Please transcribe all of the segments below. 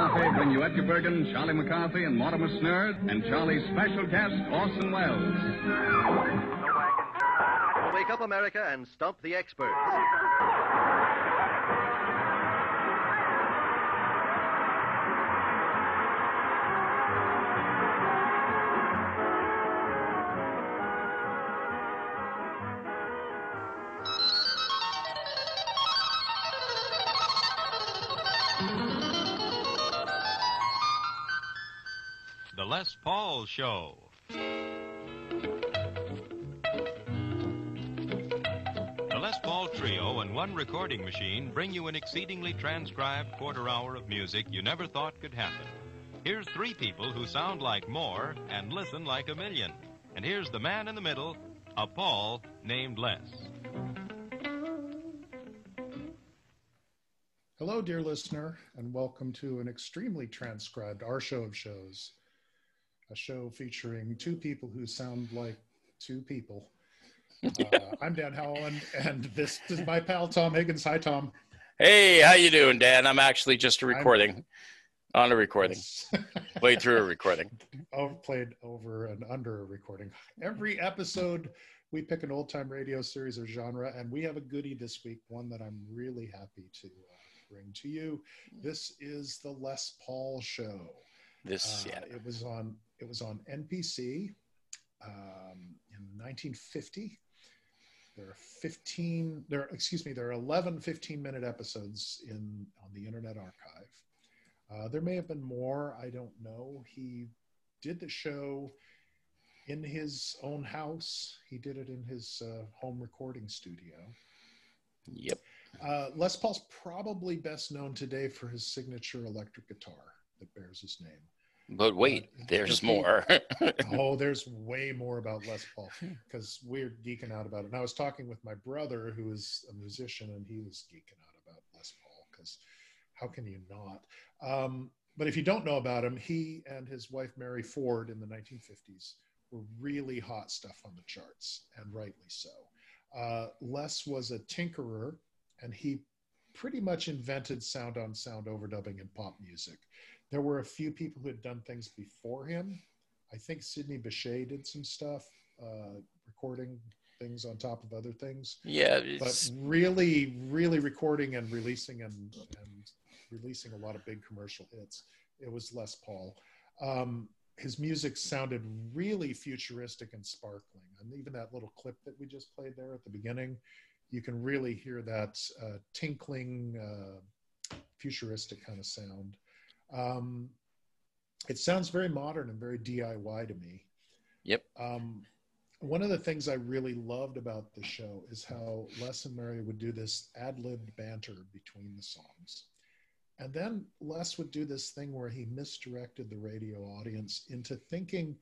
Coffee bring you Edgar Bergen, Charlie McCarthy, and Mortimer Snerd, and Charlie's special guest, Orson Welles. Wake up, America, and stump the experts. Les Paul Show. The Les Paul Trio and one recording machine bring you an exceedingly transcribed quarter hour of music you never thought could happen. Here's three people who sound like more and listen like a million. And here's the man in the middle, a Paul named Les. Hello, dear listener, and welcome to an extremely transcribed Our Show of Shows, a show featuring two people who sound like two people. Uh, I'm Dan Howland, and this is my pal Tom Higgins. Hi, Tom. Hey, how you doing, Dan? I'm actually just a recording, on a recording, played through a recording. Over, played over and under a recording. Every episode, we pick an old time radio series or genre, and we have a goodie this week, one that I'm really happy to uh, bring to you. This is the Les Paul Show. This, Uh, yeah, It was on. It was on NBC um, in 1950. There are 15. There, excuse me. There are 11 15 minute episodes in on the Internet Archive. Uh, there may have been more. I don't know. He did the show in his own house. He did it in his uh, home recording studio. yep. Uh, Les Paul's probably best known today for his signature electric guitar that bears his name. But wait, Uh, there's just more. oh, there's way more about Les Paul because we're geeking out about it. And I was talking with my brother, who is a musician, and he was geeking out about Les Paul because how can you not? Um, but if you don't know about him, he and his wife Mary Ford in the 1950s were really hot stuff on the charts, and rightly so. Uh, Les was a tinkerer, and he pretty much invented sound on sound overdubbing in pop music. There were a few people who had done things before him. I think Sidney Bechet did some stuff, uh, recording things on top of other things. yeah, But really, really recording and releasing and, and releasing a lot of big commercial hits. It was Les Paul. Um, his music sounded really futuristic and sparkling. And even that little clip that we just played there at the beginning, you can really hear that uh, tinkling, uh, futuristic kind of sound. Um, it sounds very modern and very DIY to me. Yep. Um, one of the things I really loved about the show is how Les and Mary would do this ad libbed banter between the songs. And then Les would do this thing where he misdirected the radio audience into thinking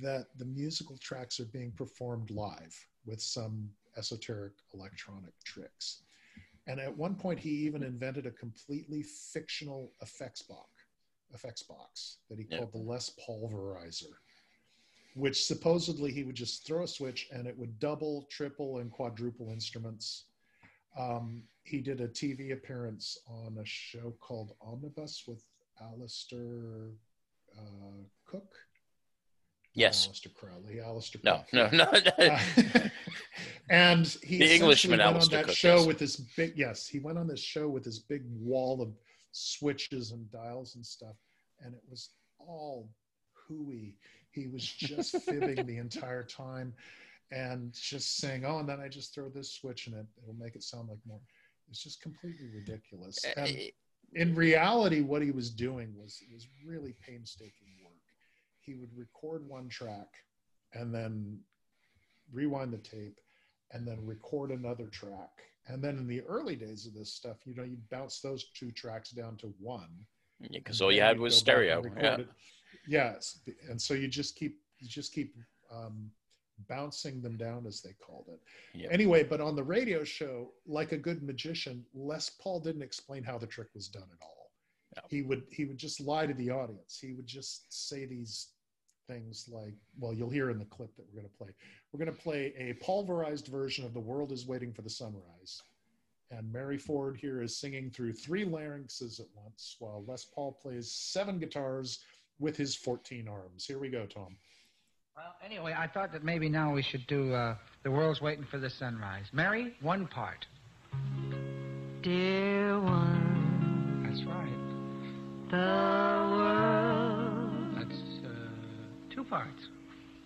that the musical tracks are being performed live with some esoteric electronic tricks. And at one point, he even invented a completely fictional effects box, effects box that he Yeah. called the Les Pulverizer, which supposedly he would just throw a switch and it would double, triple, and quadruple instruments. Um, he did a TV appearance on a show called Omnibus with Alistair uh, Cooke. yes. Aleister Crowley. Alistair No, Cooke. no, no. Uh, and he The Englishman, went Alistair on that Cooke, show yes. with this big yes he went on this show with this big wall of switches and dials and stuff and it was all hooey. He was just fibbing the entire time and just saying oh and then i just throw this switch and it it'll make it sound like more. It's just completely ridiculous. And Eh, in reality, what he was doing was was really painstaking work. He would record one track and then rewind the tape and then record another track. And then in the early days of this stuff, you know, you'd bounce those two tracks down to one. Because and all you had was stereo. Yeah. it. Yes. And so you just keep you just keep um, bouncing them down as they called it. Yeah. Anyway, but on the radio show, like a good magician, Les Paul didn't explain how the trick was done at all. No. He would he would just lie to the audience. He would just say these things like, well, you'll hear in the clip that we're going to play. We're going to play a pulverized version of "The World Is Waiting for the Sunrise," And Mary Ford here is singing through three larynxes at once, while Les Paul plays seven guitars with his 14 arms. Here we go, Tom. Well, anyway, I thought that maybe now we should do uh, The World's Waiting for the Sunrise. Mary, one part. Dear one, That's right. the world That's two parts.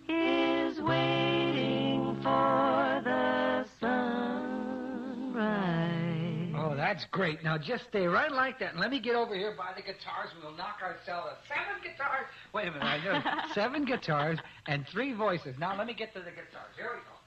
is waiting for the sunrise. Oh, that's great. Now just stay right like that, and let me get over here by the guitars, and we'll knock ourselves a seven guitars. Wait a minute, I know seven guitars and three voices. Now let me get to the guitars. Here we go.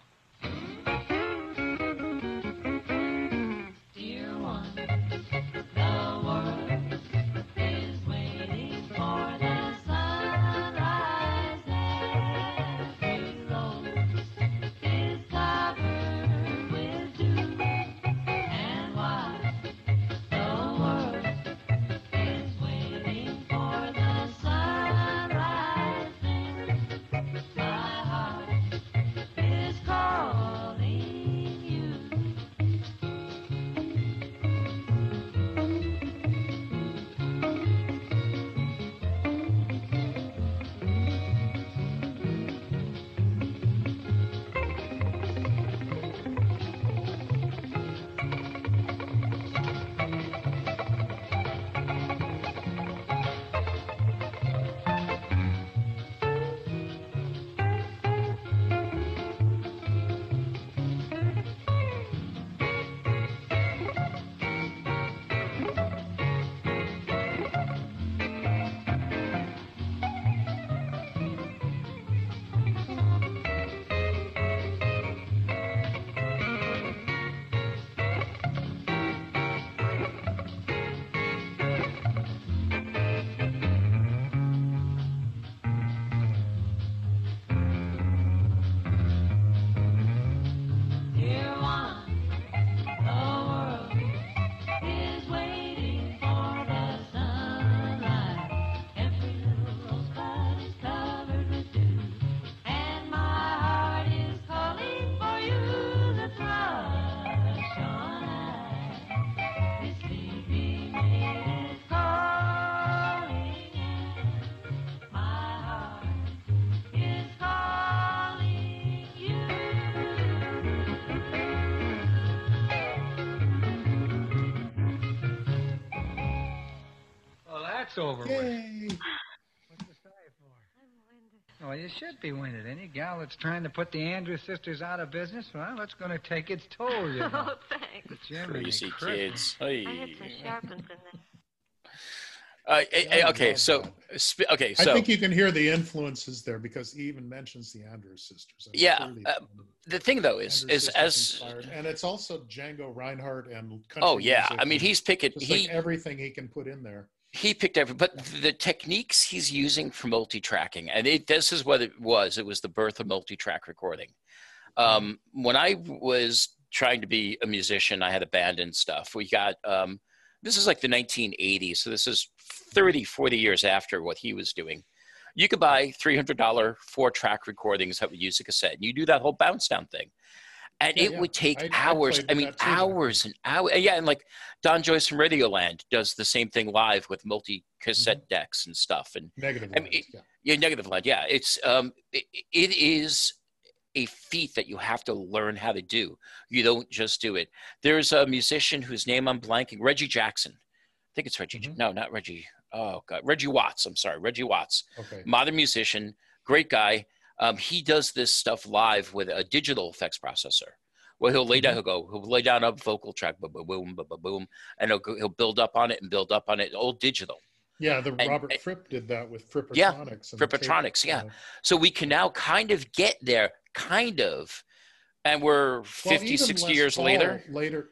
That's over with. Yay! What's the sigh for? Well, you should be winded. Any gal that's trying to put the Andrews sisters out of business, well, it's going to take its toll, you know. Oh, thanks. Jiminy Crazy Christmas. kids. Hey. I had some sharp ones in there. Uh, okay, so sp- okay, I think you can hear the influences there because he even mentions the Andrews sisters. I mean, Yeah, clearly uh, the the thing though is Andrews is as inspired. and it's also Django Reinhardt and country oh yeah, music I mean he's picking he like everything he can put in there. He picked every but the techniques he's using for multi-tracking and it this is what it was it was the birth of multi-track recording. Um, when i was trying to be a musician i had a band and stuff. We got um, this is like the 1980s so this is 30 40 years after what he was doing. You could buy $300 four track recordings that would use a cassette and you do that whole bounce down thing and Yeah, it yeah. would take I- I hours played i mean that too back then. hours and hours yeah and like don joyce from radioland does the same thing live with multi cassette Mm-hmm. decks and stuff and Negative. I mean, lines, it- yeah. yeah, Negativland. Yeah, it's um, it, it is a feat that you have to learn how to do. You don't just do it. There's a musician whose name I'm blanking, Reggie Jackson. I think it's Reggie. Mhm. No, not Reggie. Oh God, Reggie Watts. I'm sorry, Reggie Watts. Okay. Modern musician, great guy. Um, he does this stuff live with a digital effects processor. Well, he'll lay down. He'll go. He'll lay down a vocal track, boom, boom, boom, boom, and he'll go, he'll build up on it and build up on it. All digital. Yeah, the And- Robert and- Fripp did that with Frippertronics. Yeah, tape, yeah. uh, So we can now kind of get there, kind of. And we're Well, 50, 60 Les years Paul later. Later,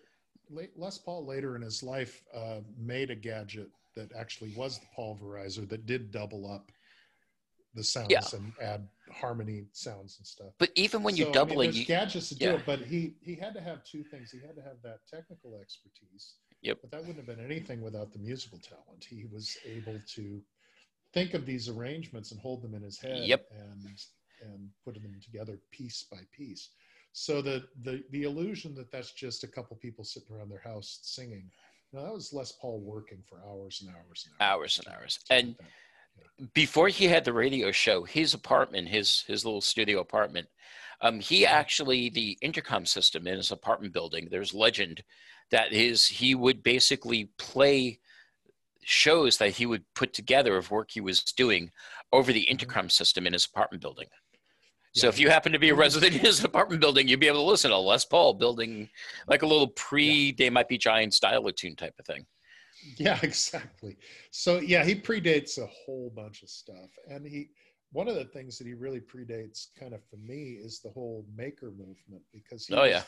La- Les Paul later in his life uh, made a gadget that actually was the pulverizer that did double up the sounds Yeah. and add harmony sounds and stuff. But even when you're So, I mean, doubling, there's you, gadgets to do yeah. it, but he he had to have two things. He had to have that technical expertise. Yep. But that wouldn't have been anything without the musical talent. He was able to think of these arrangements and hold them in his head Yep. and and put them together piece by piece. So the the the illusion that that's just a couple people sitting around their house singing. No, that was Les Paul working for hours and hours and Hours and hours. And get that. Before he had the radio show, his apartment, his his little studio apartment, um, he actually the intercom system in his apartment building. There's legend that his he would basically play shows that he would put together of work he was doing over the intercom system in his apartment building. So Yeah. if you happen to be a resident in his apartment building, you'd be able to listen to Les Paul building like a little pre They Might Be Giant style of tune type of thing. Yeah, exactly. So yeah, he predates a whole bunch of stuff, and he one of the things that he really predates, kind of for me, is the whole maker movement because he Oh, yeah.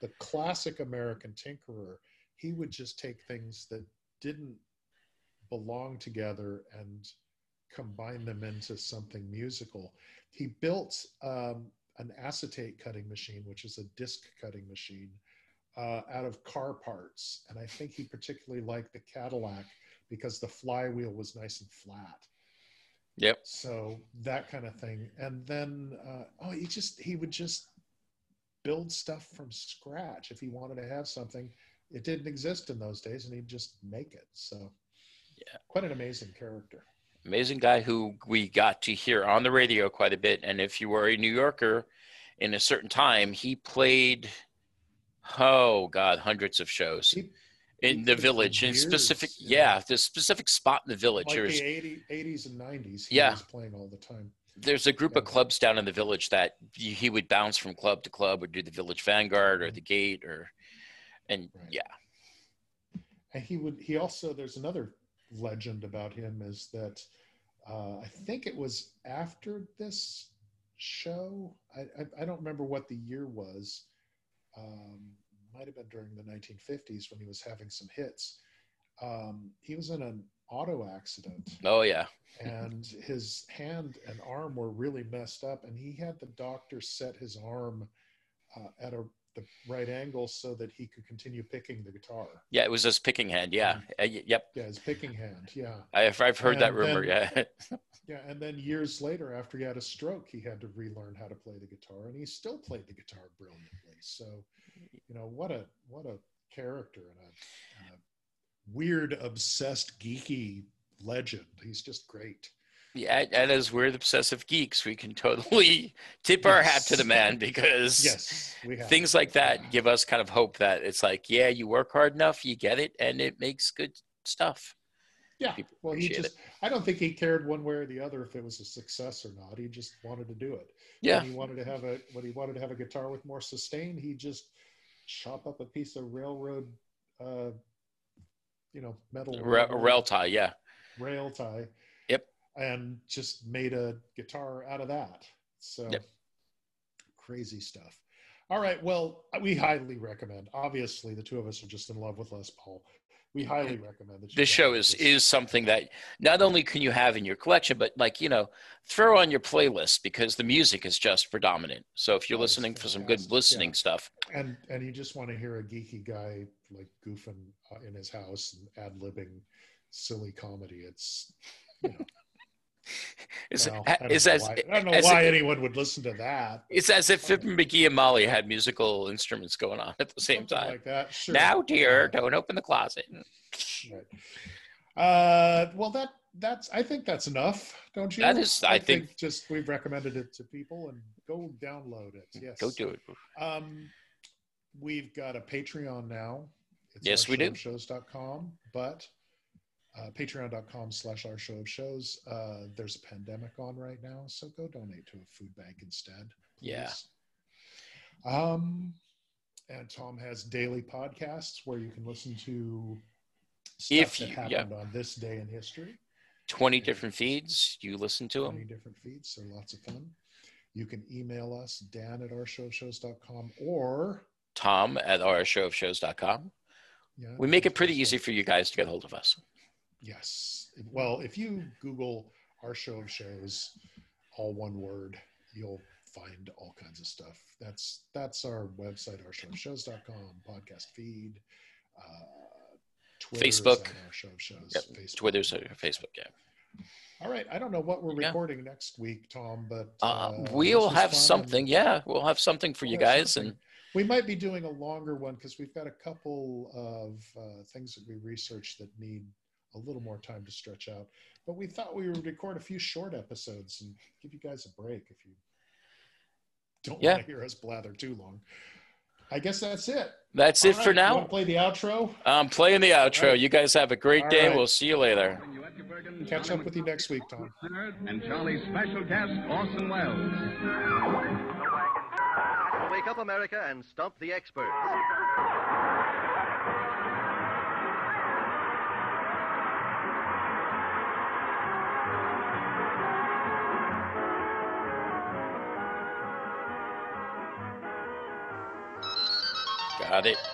the classic American tinkerer. He would just take things that didn't belong together and combine them into something musical. He built um, an acetate cutting machine, which is a disc cutting machine, uh, out of car parts. And I think he particularly liked the Cadillac because the flywheel was nice and flat. Yep. So that kind of thing. And then, uh, oh, he just, he would just build stuff from scratch. If he wanted to have something, it didn't exist in those days and he'd just make it. So, Yeah. quite an amazing character. amazing guy who we got to hear on the radio quite a bit. And if you were a New Yorker in a certain time, he played, oh God, hundreds of shows in the village. In years, specific, yeah. yeah, the specific spot in the village. like There's the 80, 80s and 90s, he Yeah. was playing all the time. there's a group of clubs down in the village that he would bounce from club to club or do the village vanguard or the gate or and Mm-hmm. Right. yeah And he would, he also, there's another legend about him is that uh, I think it was after this show. I, I, I don't remember what the year was. Um, might have been during the 1950s when he was having some hits. Um, he was in an auto accident oh yeah and his hand and arm were really messed up and he had the doctor set his arm uh, at a the right angle so that he could continue picking the guitar. Yeah it was his picking hand yeah. Uh, yep. Yeah his picking hand yeah. I've, I've heard that rumor then- yeah. Yeah and then years later after he had a stroke he had to relearn how to play the guitar and he still played the guitar brilliantly. So you know what a what a character and a, and a weird obsessed geeky legend. He's just great yeah and as we're the obsessive geeks we can totally tip our hat to the man because yes we have things like that give us kind of hope that it's like yeah you work hard enough you get it and it makes good stuff Yeah. People Well, he just, I don't think he cared one way or the other if it was a success or not. He just wanted to do it. yeah When he wanted to have a, when he wanted to have a guitar with more sustain, he just chop up a piece of railroad, uh, you know, metal Ra- rail tie yeah rail tie. And just made a guitar out of that. So Yep. crazy stuff. All right. Well, we highly recommend. Obviously, the two of us are just in love with Les Paul. We highly recommend that. you this show is this. is something that not only can you have in your collection but like you know throw on your playlist because the music is just predominant so if you're listening for some good listening yeah. stuff and and you just want to hear a geeky guy like goofing uh, in his house and ad libbing silly comedy. It's you know, it's, well, I don't it's know as, why, I don't know as why it- anyone would listen to that. it's as if and McGee and Molly had musical instruments going on at the same something time. like that. Sure. Now, dear, don't open the closet. Right. Uh, well, that that's. I think that's enough, don't you? That is- I think- just we've recommended it to people and go download it. Yes, Go do it. Um, we've got a Patreon now. It's Yes, we do. Shows.com, but uh, patreon.com slash our show of shows. Uh, there's a pandemic on right now, so go donate to a food bank instead. Yeah. Um, and Tom has daily podcasts where you can listen to stuff If that you- happened yeah. on this day in history. 20 different feeds. You listen to Many them. different feeds, so lots of fun. You can email us, Dan at our show of shows.com or Tom at our show ourshowofshows.com. yeah, We make it pretty easy for you guys to get a hold of us. Yes. Well, if you Google our show of shows, all one word, you'll find all kinds of stuff. That's that's our website, our show of shows.com, podcast feed, uh, Twitter's Facebook. our show of shows, Yep. Facebook. Twitter's Facebook, yeah. All right. I don't know what we're Yeah. recording next week, Tom, but Uh, uh, we'll have something. and Yeah, we'll have something for you we'll have guys. something. And we might be doing a longer one because we've got a couple of uh, things that we researched that need a little more time to stretch out. But we thought we would record a few short episodes and give you guys a break if you don't Yeah. want to hear us blather too long. I guess that's it. that's All it right, for you wanna now. Play the outro. I'm playing the outro. right. You guys have a great All day. right. We'll see you later. Bring you Edgar Bergen, Catch up with you next week, Tom. And Charlie's special guest, Orson Welles. Wake up America and stump the experts. Got it.